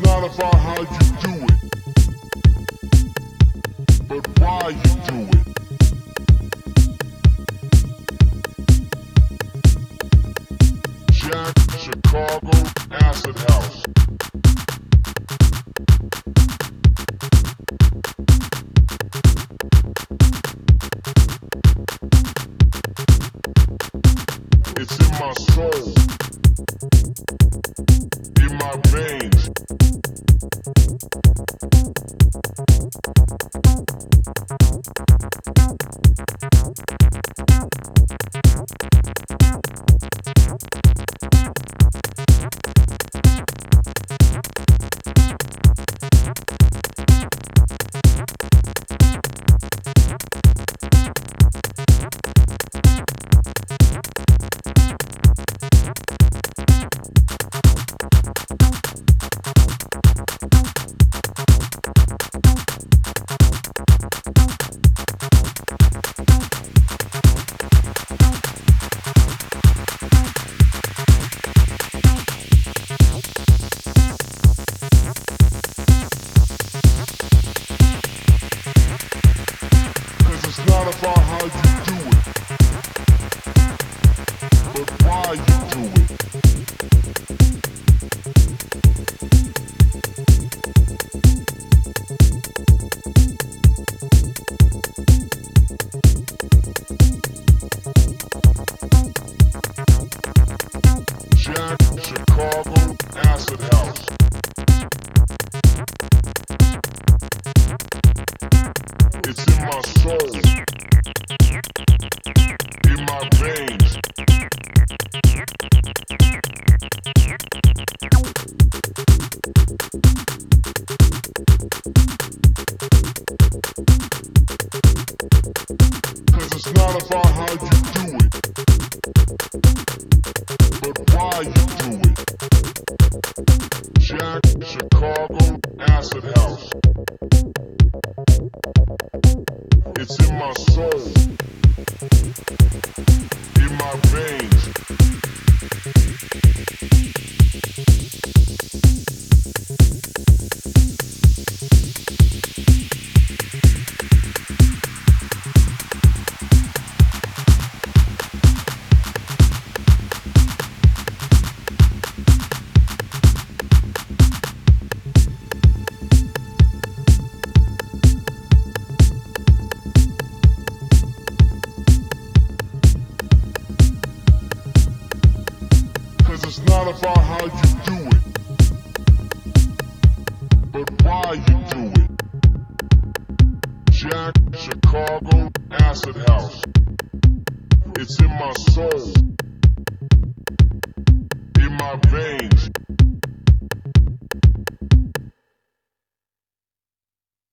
Not about how you do it, but why you do it. Jack, Chicago, Acid House. It's in my soul, Thank you. My soul, in my veins. Cause it's not about how you do it, but why you do it. Jack, Chicago, Acid House. It's in my soul, it's not about how you do it, but why you do it. Jack, Chicago, Acid House. It's in my soul, in my veins.